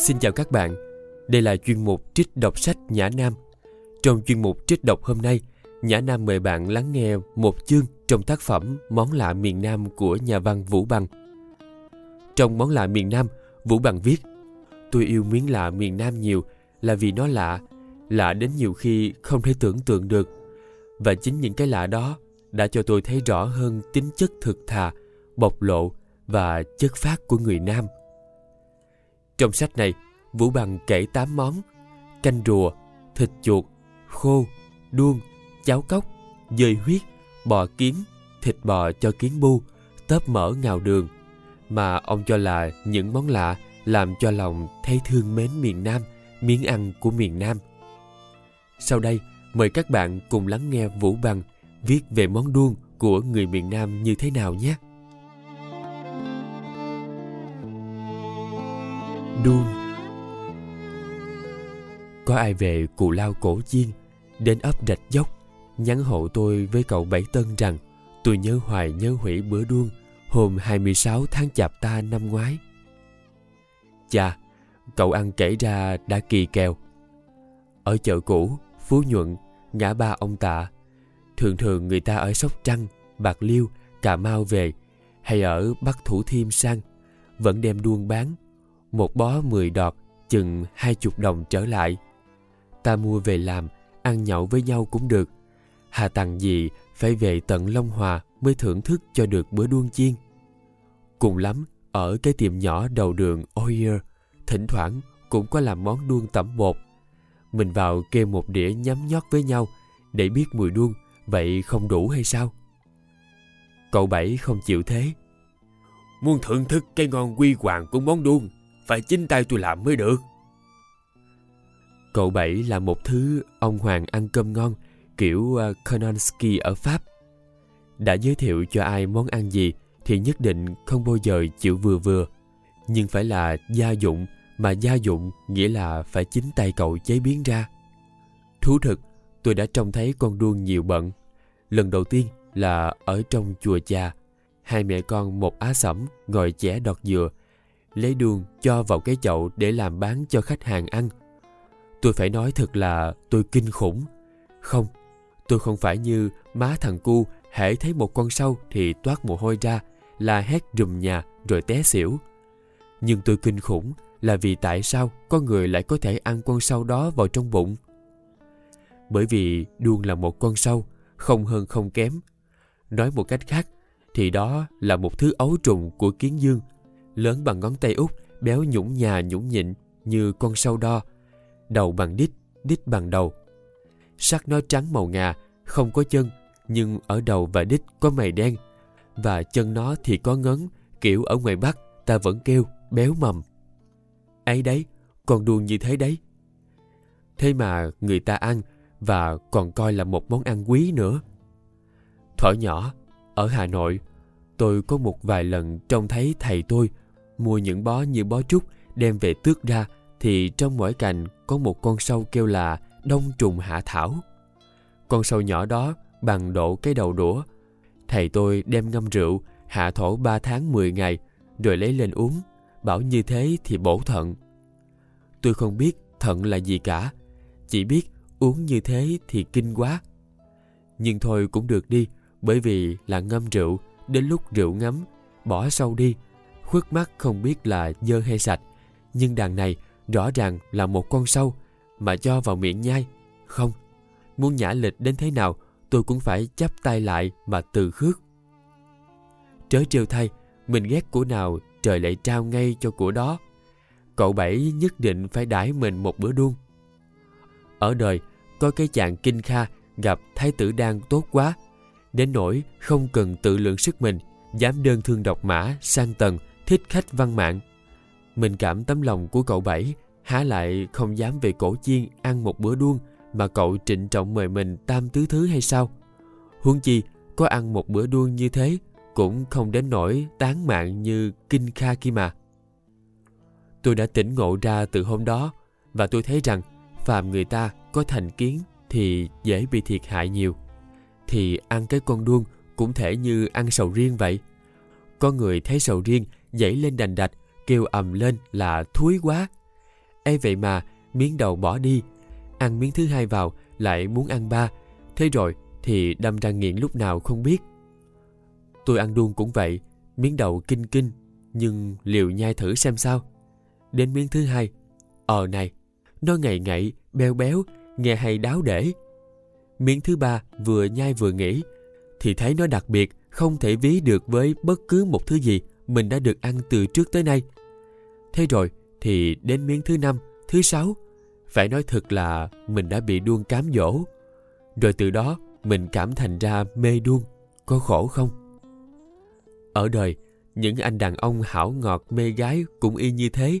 Xin chào các bạn. Đây là chuyên mục trích đọc sách Nhã Nam. Trong chuyên mục trích đọc hôm nay, Nhã Nam mời bạn lắng nghe một chương trong tác phẩm Món lạ miền Nam của nhà văn Vũ Bằng. Trong Món lạ miền Nam, Vũ Bằng viết Tôi yêu miếng lạ miền Nam nhiều là vì nó lạ, lạ đến nhiều khi không thể tưởng tượng được. Và chính những cái lạ đó đã cho tôi thấy rõ hơn tính chất thực thà, bộc lộ và chất phát của người Nam. Trong sách này, Vũ Bằng kể 8 món canh rùa, thịt chuột, khô, đuông, cháo cốc, dơi huyết, bò kiến, thịt bò cho kiến bu, tớp mỡ ngào đường mà ông cho là những món lạ làm cho lòng thấy thương mến miền Nam, miếng ăn của miền Nam. Sau đây, mời các bạn cùng lắng nghe Vũ Bằng viết về món đuông của người miền Nam như thế nào nhé. Đuông. Có ai về cù lao cổ chiên Đến ấp rạch dốc, Nhắn hộ tôi với cậu Bảy Tân rằng, Tôi nhớ hoài nhớ hủy bữa đuông Hôm 26 tháng chạp ta năm ngoái. Chà, Cậu ăn kể ra đã kỳ kèo. Ở chợ cũ, Phú Nhuận, Ngã ba ông tạ. Thường thường người ta ở Sóc Trăng, Bạc Liêu, Cà Mau về, Hay ở Bắc Thủ Thiêm sang, Vẫn đem đuông bán một bó 10 đọt, chừng hai chục đồng trở lại. Ta mua về làm, ăn nhậu với nhau cũng được. Hà tằng gì phải về tận long hòa mới thưởng thức cho được bữa đuông chiên. Cùng lắm, ở cái tiệm nhỏ đầu đường Oyer, thỉnh thoảng cũng có làm món đuông tẩm bột. Mình vào kêu một đĩa nhắm nhót với nhau để biết mùi đuông, vậy không đủ hay sao? Cậu bảy không chịu thế. Muốn thưởng thức cái ngon quy hoàng của món đuông phải chính tay tôi làm mới được. Cậu bảy là một thứ ông hoàng ăn cơm ngon kiểu uh, ở pháp. Đã giới thiệu cho ai món ăn gì thì nhất định không bao giờ chịu vừa vừa. Nhưng phải là gia dụng mà gia dụng nghĩa là phải chính tay cậu chế biến ra. Thú thực tôi đã trông thấy con đuông nhiều bận. Lần đầu tiên là ở trong chùa cha hai mẹ con một á sẩm ngồi chẻ đọt dừa lấy đường cho vào cái chậu để làm bán cho khách hàng ăn. Tôi phải nói thật là tôi kinh khủng. Không, tôi không phải như má thằng cu hễ thấy một con sâu thì toát mồ hôi ra, là hét rùm nhà rồi té xỉu. Nhưng tôi kinh khủng là vì tại sao có người lại có thể ăn con sâu đó vào trong bụng? Bởi vì đuông là một con sâu, không hơn không kém. Nói một cách khác, thì đó là một thứ ấu trùng của kiến dương lớn bằng ngón tay út, béo nhũng nhà nhũng nhịn như con sâu đo. Đầu bằng đít, đít bằng đầu. Sắc nó trắng màu ngà, không có chân, nhưng ở đầu và đít có mày đen. Và chân nó thì có ngấn, kiểu ở ngoài Bắc ta vẫn kêu béo mầm. ấy đấy, còn đuông như thế đấy. Thế mà người ta ăn và còn coi là một món ăn quý nữa. Thuở nhỏ, ở Hà Nội, tôi có một vài lần trông thấy thầy tôi mua những bó như bó trúc đem về tước ra thì trong mỗi cành có một con sâu kêu là đông trùng hạ thảo. Con sâu nhỏ đó bằng độ cái đầu đũa. Thầy tôi đem ngâm rượu hạ thổ 3 tháng 10 ngày rồi lấy lên uống, bảo như thế thì bổ thận. Tôi không biết thận là gì cả, chỉ biết uống như thế thì kinh quá. Nhưng thôi cũng được đi, bởi vì là ngâm rượu, đến lúc rượu ngấm, bỏ sâu đi khuất mắt không biết là dơ hay sạch. Nhưng đàn này rõ ràng là một con sâu mà cho vào miệng nhai. Không, muốn nhã lịch đến thế nào, tôi cũng phải chắp tay lại mà từ khước. Trớ trêu thay, mình ghét của nào trời lại trao ngay cho của đó. Cậu bảy nhất định phải đãi mình một bữa đuông. Ở đời, có cái chàng kinh kha gặp thái tử đang tốt quá. Đến nỗi không cần tự lượng sức mình, dám đơn thương độc mã, sang tầng thích khách văn mạng. Mình cảm tấm lòng của cậu Bảy, há lại không dám về cổ chiên ăn một bữa đuông mà cậu trịnh trọng mời mình tam tứ thứ hay sao? Huống chi, có ăn một bữa đuông như thế cũng không đến nỗi tán mạng như kinh kha kia mà. Tôi đã tỉnh ngộ ra từ hôm đó và tôi thấy rằng phàm người ta có thành kiến thì dễ bị thiệt hại nhiều. Thì ăn cái con đuông cũng thể như ăn sầu riêng vậy. Có người thấy sầu riêng dãy lên đành đạch, kêu ầm lên là thúi quá. Ấy vậy mà miếng đầu bỏ đi, ăn miếng thứ hai vào, lại muốn ăn ba. Thế rồi thì đâm ra nghiện lúc nào không biết. Tôi ăn đuông cũng vậy, miếng đầu kinh kinh, nhưng liều nhai thử xem sao. Đến miếng thứ hai ờ này, nó ngậy ngậy, béo béo, nghe hay đáo để. Miếng thứ ba vừa nhai vừa nghĩ thì thấy nó đặc biệt, không thể ví được với bất cứ một thứ gì mình đã được ăn từ trước tới nay. Thế rồi thì đến miếng thứ năm, thứ sáu. Phải nói thật là mình đã bị đuông cám dỗ. Rồi từ đó mình cảm thành ra mê đuông, có khổ không? Ở đời, những anh đàn ông hảo ngọt, mê gái cũng y như thế.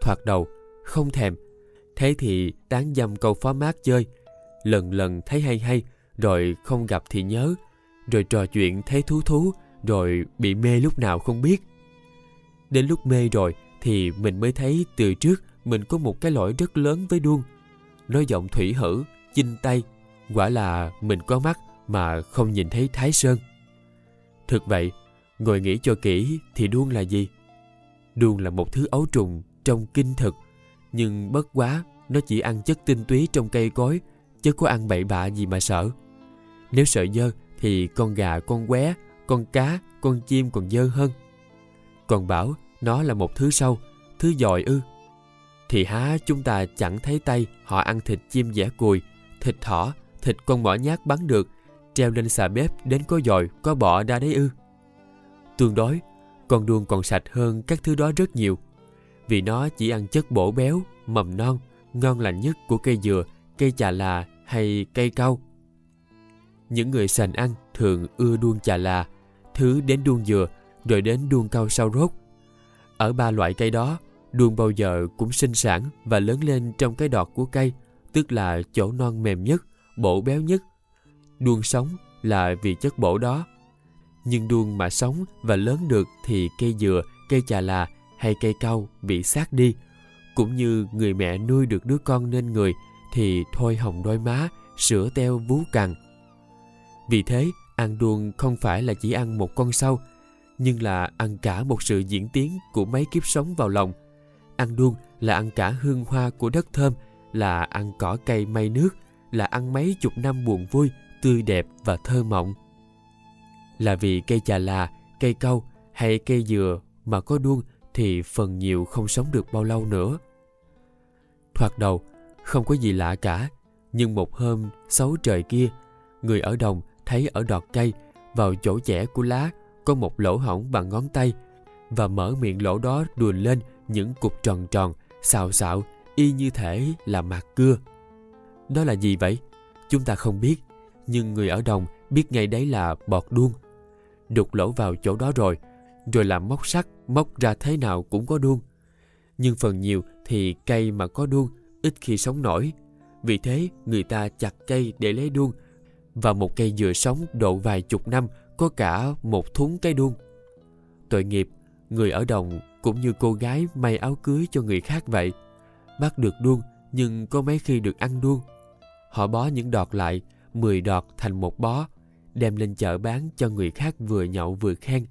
Thoạt đầu không thèm, thế thì tán dâm câu phó mát chơi. Lần lần thấy hay hay, rồi không gặp thì nhớ. Rồi trò chuyện thấy thú thú rồi bị mê lúc nào không biết. Đến lúc mê rồi thì mình mới thấy từ trước mình có một cái lỗi rất lớn với đuông. Nói giọng thủy hử, chinh tay, quả là mình có mắt mà không nhìn thấy thái sơn. Thực vậy, ngồi nghĩ cho kỹ thì đuông là gì? Đuông là một thứ ấu trùng trong kinh thực, nhưng bất quá nó chỉ ăn chất tinh túy trong cây cối, chứ có ăn bậy bạ gì mà sợ. Nếu sợ dơ thì con gà con qué con cá, con chim còn dơ hơn. Còn bảo nó là một thứ sâu, thứ dòi ư. Thì há chúng ta chẳng thấy tay họ ăn thịt chim dẻ cùi, thịt thỏ, thịt con mỏ nhát bắn được, treo lên xà bếp đến có dòi, có bọ ra đấy ư. Tương đối, con đuông còn sạch hơn các thứ đó rất nhiều, vì nó chỉ ăn chất bổ béo, mầm non, ngon lành nhất của cây dừa, cây chà là hay cây cau. Những người sành ăn thường ưa đuông chà là thứ đến đuông dừa, rồi đến đuông cau sau rốt. Ở ba loại cây đó, đuông bao giờ cũng sinh sản và lớn lên trong cái đọt của cây, tức là chỗ non mềm nhất, bổ béo nhất. Đuông sống là vì chất bổ đó. Nhưng đuông mà sống và lớn được thì cây dừa, cây chà là hay cây cau bị sát đi. Cũng như người mẹ nuôi được đứa con nên người, thì thôi hồng đôi má, sữa teo vú cằn. Vì thế ăn đuông không phải là chỉ ăn một con sâu, nhưng là ăn cả một sự diễn tiến của mấy kiếp sống vào lòng. Ăn đuông là ăn cả hương hoa của đất thơm, là ăn cỏ cây mây nước, là ăn mấy chục năm buồn vui, tươi đẹp và thơ mộng. Là vì cây chà là, cây cau hay cây dừa mà có đuông thì phần nhiều không sống được bao lâu nữa. Thoạt đầu, không có gì lạ cả, nhưng một hôm xấu trời kia, người ở đồng thấy ở đọt cây, vào chỗ chẻ của lá, có một lỗ hổng bằng ngón tay, và mở miệng lỗ đó đùn lên những cục tròn tròn, xào xạo, y như thể là mạt cưa. Đó là gì vậy? Chúng ta không biết, nhưng người ở đồng biết ngay đấy là bọt đuông. Đục lỗ vào chỗ đó rồi rồi làm móc sắt, móc ra thế nào cũng có đuông. Nhưng phần nhiều thì cây mà có đuông, ít khi sống nổi. Vì thế người ta chặt cây để lấy đuông và một cây dừa sống độ vài chục năm, có cả một thúng cây đuông. Tội nghiệp, người ở đồng cũng như cô gái may áo cưới cho người khác vậy. Bắt được đuông, nhưng có mấy khi được ăn đuông. Họ bó những đọt lại 10 đọt thành một bó, đem lên chợ bán cho người khác vừa nhậu vừa khen.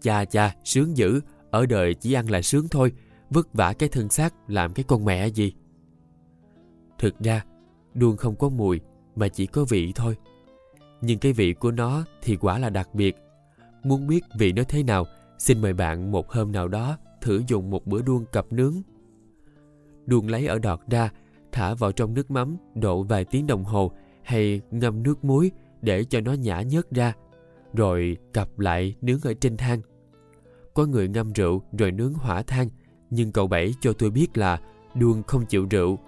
Cha cha sướng dữ, ở đời chỉ ăn là sướng thôi, vất vả cái thân xác, làm cái con mẹ gì? Thực ra, đuông không có mùi, mà chỉ có vị thôi nhưng cái vị của nó thì quả là đặc biệt. Muốn biết vị nó thế nào, xin mời bạn một hôm nào đó thử dùng một bữa đuông cặp nướng. Đuông lấy ở đọt ra, thả vào trong nước mắm độ vài tiếng đồng hồ hay ngâm nước muối để cho nó nhả nhớt ra, rồi cặp lại nướng ở trên than có người ngâm rượu rồi nướng hỏa than nhưng cậu bảy cho tôi biết là đuông không chịu rượu.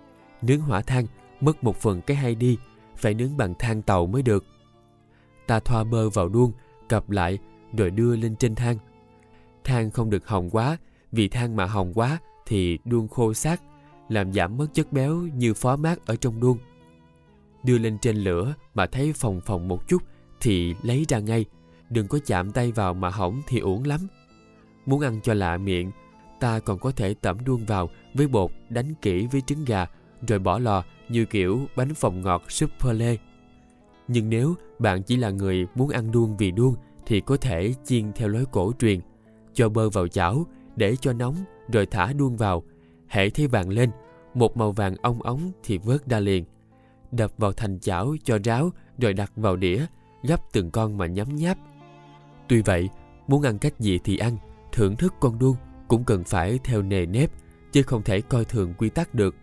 Nướng hỏa than mất một phần cái hay đi, phải nướng bằng than tàu mới được ta thoa bơ vào đuông, cặp lại, rồi đưa lên trên than than không được hồng quá, vì than mà hồng quá thì đuông khô xác, làm giảm mất chất béo như phó mát ở trong đuông. Đưa lên trên lửa mà thấy phồng phồng một chút thì lấy ra ngay. Đừng có chạm tay vào mà hỏng thì uổng lắm. Muốn ăn cho lạ miệng, ta còn có thể tẩm đuông vào với bột đánh kỹ với trứng gà, rồi bỏ lò như kiểu bánh phồng ngọt súp lê nhưng nếu bạn chỉ là người muốn ăn đuông vì đuông thì có thể chiên theo lối cổ truyền cho bơ vào chảo để cho nóng rồi thả đuông vào hễ thấy vàng lên một màu vàng ong ống thì vớt ra liền. Đập vào thành chảo cho ráo rồi đặt vào đĩa, gấp từng con mà nhấm nháp. Tuy vậy, muốn ăn cách gì thì ăn, thưởng thức con đuông cũng cần phải theo nề nếp, chứ không thể coi thường quy tắc được.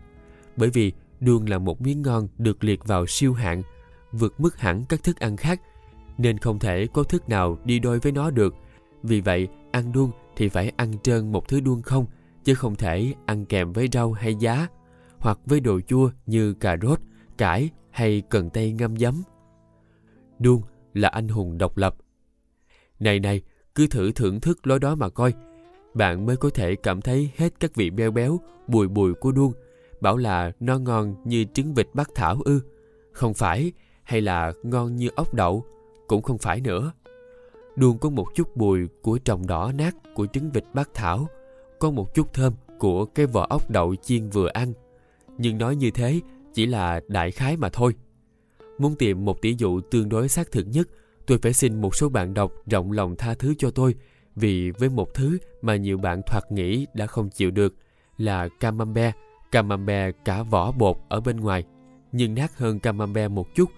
Bởi vì đuông là một miếng ngon được liệt vào siêu hạng, vượt mức hẳn các thức ăn khác, nên không thể có thức nào đi đôi với nó được. Vì vậy, ăn đuông thì phải ăn trơn một thứ đuông không, chứ không thể ăn kèm với rau hay giá, hoặc với đồ chua như cà rốt, cải hay cần tây ngâm giấm. Đuông là anh hùng độc lập. Này này, cứ thử thưởng thức lối đó mà coi. Bạn mới có thể cảm thấy hết các vị béo béo, bùi bùi của đuông. Bảo là nó ngon như trứng vịt bắc thảo ư. Không phải, hay là ngon như ốc đậu, cũng không phải nữa. Đuông có một chút bùi của trồng đỏ nát của trứng vịt bát thảo, có một chút thơm của cái vỏ ốc đậu chiên vừa ăn. Nhưng nói như thế chỉ là đại khái mà thôi. Muốn tìm một tỷ dụ tương đối xác thực nhất, tôi phải xin một số bạn đọc rộng lòng tha thứ cho tôi vì với một thứ mà nhiều bạn thoạt nghĩ đã không chịu được là camembert, camembert cả vỏ bột ở bên ngoài, nhưng nát hơn camembert một chút,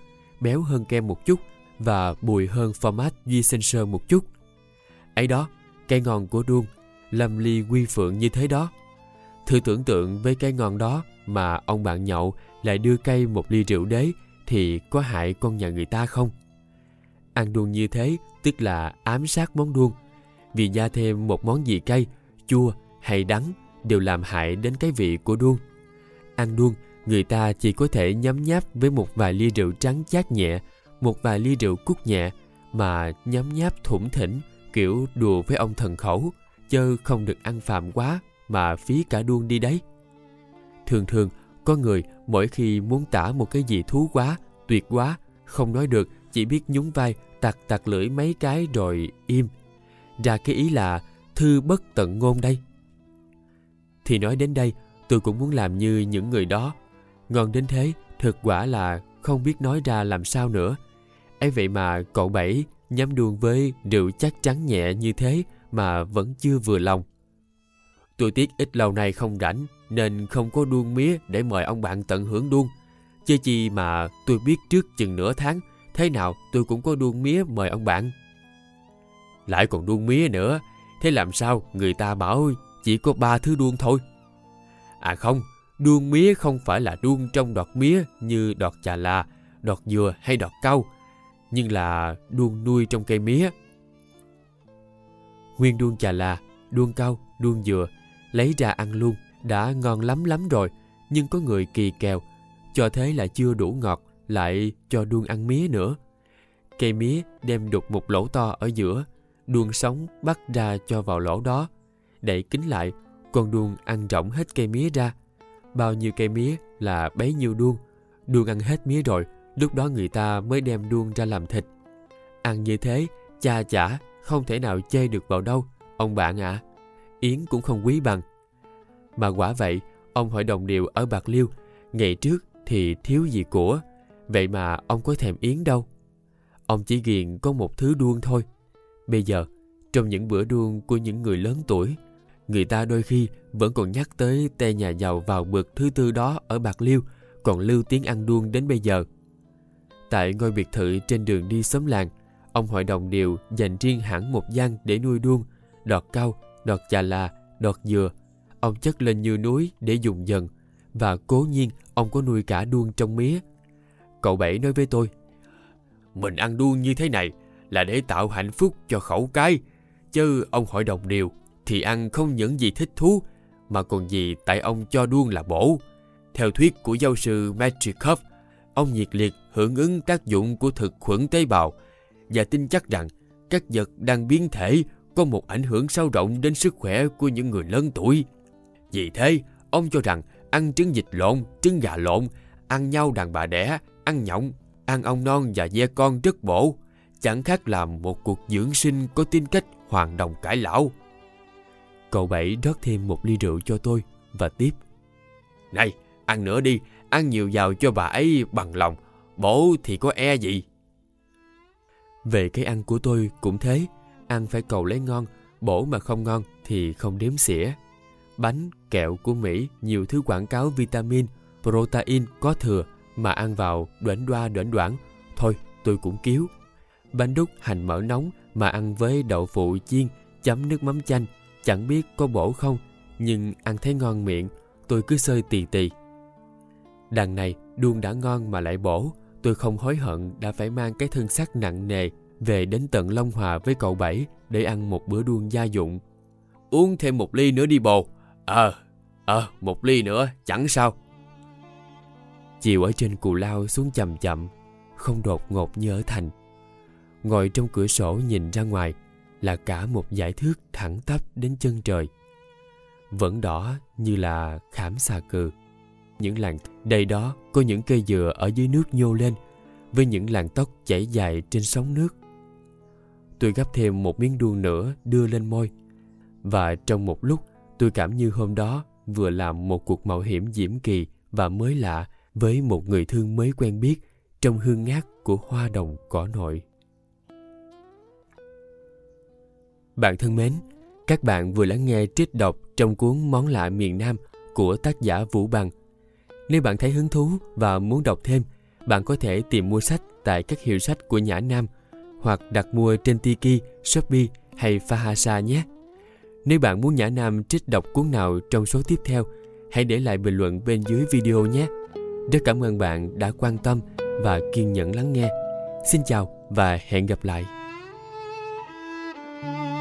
béo hơn kem một chút và bùi hơn format duy sinh sơ một chút. Ấy đó, cây ngon của đuông, lâm ly quy phượng như thế đó. Thử tưởng tượng với cây ngon đó mà ông bạn nhậu lại đưa cây một ly rượu đế thì có hại con nhà người ta không? Ăn đuông như thế tức là ám sát món đuông. Vì gia thêm một món gì cay, chua hay đắng đều làm hại đến cái vị của đuông. Ăn đuông, người ta chỉ có thể nhấm nháp với một vài ly rượu trắng chát nhẹ, một vài ly rượu cút nhẹ, mà nhấm nháp thủng thỉnh, kiểu đùa với ông thần khẩu, chớ không được ăn phạm quá mà phí cả đuông đi đấy. Thường thường, có người mỗi khi muốn tả một cái gì thú quá, tuyệt quá, không nói được, chỉ biết nhún vai, tặc tặc lưỡi mấy cái rồi im. Ra cái ý là thư bất tận ngôn đây. Thì nói đến đây, tôi cũng muốn làm như những người đó ngon đến thế, thực quả là không biết nói ra làm sao nữa. Ấy vậy mà cậu bảy nhắm đuông với rượu chắc chắn nhẹ như thế mà vẫn chưa vừa lòng. Tôi tiếc ít lâu nay không rảnh, nên không có đuông mía để mời ông bạn tận hưởng đuông. Chứ chi mà tôi biết trước chừng nửa tháng, thế nào tôi cũng có đuông mía mời ông bạn. Lại còn đuông mía nữa, thế làm sao người ta bảo chỉ có ba thứ đuông thôi? À không đuông mía không phải là đuông trong đọt mía như đọt chà la đọt dừa hay đọt cau nhưng là đuông nuôi trong cây mía. Nguyên đuông chà là, đuông cau, đuông dừa, lấy ra ăn luôn, đã ngon lắm lắm rồi, nhưng có người kỳ kèo, cho thế là chưa đủ ngọt, lại cho đuông ăn mía nữa. Cây mía đem đục một lỗ to ở giữa, đuông sống bắt ra cho vào lỗ đó. Đậy kín lại, con đuông ăn rỗng hết cây mía ra. Bao nhiêu cây mía là bấy nhiêu đuông, đuông ăn hết mía rồi, Lúc đó người ta mới đem đuông ra làm thịt. Ăn như thế, cha chả, không thể nào chê được vào đâu, ông bạn ạ. À. Yến cũng không quý bằng. Mà quả vậy, ông hội đồng điều ở Bạc Liêu, ngày trước thì thiếu gì của, vậy mà ông có thèm Yến đâu. Ông chỉ ghiền có một thứ đuông thôi. Bây giờ, trong những bữa đuông của những người lớn tuổi, người ta đôi khi vẫn còn nhắc tới tê nhà giàu vào bực thứ tư đó ở Bạc Liêu, còn lưu tiếng ăn đuông đến bây giờ. Tại ngôi biệt thự trên đường đi xóm làng, ông hội đồng điều dành riêng hẳn một gian để nuôi đuông, đọt cao, đọt chà là, đọt dừa. Ông chất lên như núi để dùng dần, và cố nhiên ông có nuôi cả đuông trong mía. Cậu Bảy nói với tôi, Mình ăn đuông như thế này là để tạo hạnh phúc cho khẩu cái, chứ ông hội đồng điều thì ăn không những gì thích thú, mà còn gì tại ông cho đuông là bổ. Theo thuyết của giáo sư Metrikov, Ông nhiệt liệt hưởng ứng tác dụng của thực khuẩn tế bào và tin chắc rằng các vật đang biến thể có một ảnh hưởng sâu rộng đến sức khỏe của những người lớn tuổi. Vì thế, ông cho rằng ăn trứng vịt lộn, trứng gà lộn, ăn nhau đàn bà đẻ, ăn nhộng, ăn ong non và ve con rất bổ, chẳng khác là một cuộc dưỡng sinh có tính cách hoàng đồng cải lão. Cậu Bảy rót thêm một ly rượu cho tôi và tiếp. Này, ăn nữa đi, ăn nhiều vào cho bà ấy bằng lòng, bổ thì có e gì. Về cái ăn của tôi cũng thế, ăn phải cầu lấy ngon, bổ mà không ngon thì không đếm xỉa. bánh, kẹo của Mỹ, nhiều thứ quảng cáo vitamin, protein có thừa mà ăn vào đoản đoa đoản đoản. Thôi, tôi cũng cứu. Bánh đúc hành mỡ nóng mà ăn với đậu phụ chiên, chấm nước mắm chanh, chẳng biết có bổ không, nhưng ăn thấy ngon miệng, tôi cứ sơi tì tì. Đằng này, đuông đã ngon mà lại bổ, tôi không hối hận đã phải mang cái thân xác nặng nề về đến tận Long Hòa với cậu Bảy để ăn một bữa đuông gia dụng. Uống thêm một ly nữa đi bồ. Ờ, ờ, một ly nữa, chẳng sao. Chiều ở trên cù lao xuống chậm chậm, không đột ngột như ở thành. Ngồi trong cửa sổ nhìn ra ngoài là cả một dải thước thẳng tắp đến chân trời. Vẫn đỏ như là khảm xà cừ. Những làng đầy đó, có những cây dừa ở dưới nước nhô lên, với những làn tóc chảy dài trên sóng nước. Tôi gấp thêm một miếng đuông nữa đưa lên môi. Và trong một lúc, tôi cảm như hôm đó vừa làm một cuộc mạo hiểm diễm kỳ và mới lạ với một người thương mới quen biết trong hương ngát của hoa đồng cỏ nội. Bạn thân mến, các bạn vừa lắng nghe trích đọc trong cuốn Món lạ miền Nam của tác giả Vũ Bằng. Nếu bạn thấy hứng thú và muốn đọc thêm, bạn có thể tìm mua sách tại các hiệu sách của Nhã Nam hoặc đặt mua trên Tiki, Shopee hay Fahasa nhé. Nếu bạn muốn Nhã Nam trích đọc cuốn nào trong số tiếp theo, hãy để lại bình luận bên dưới video nhé. Rất cảm ơn bạn đã quan tâm và kiên nhẫn lắng nghe. Xin chào và hẹn gặp lại. thank you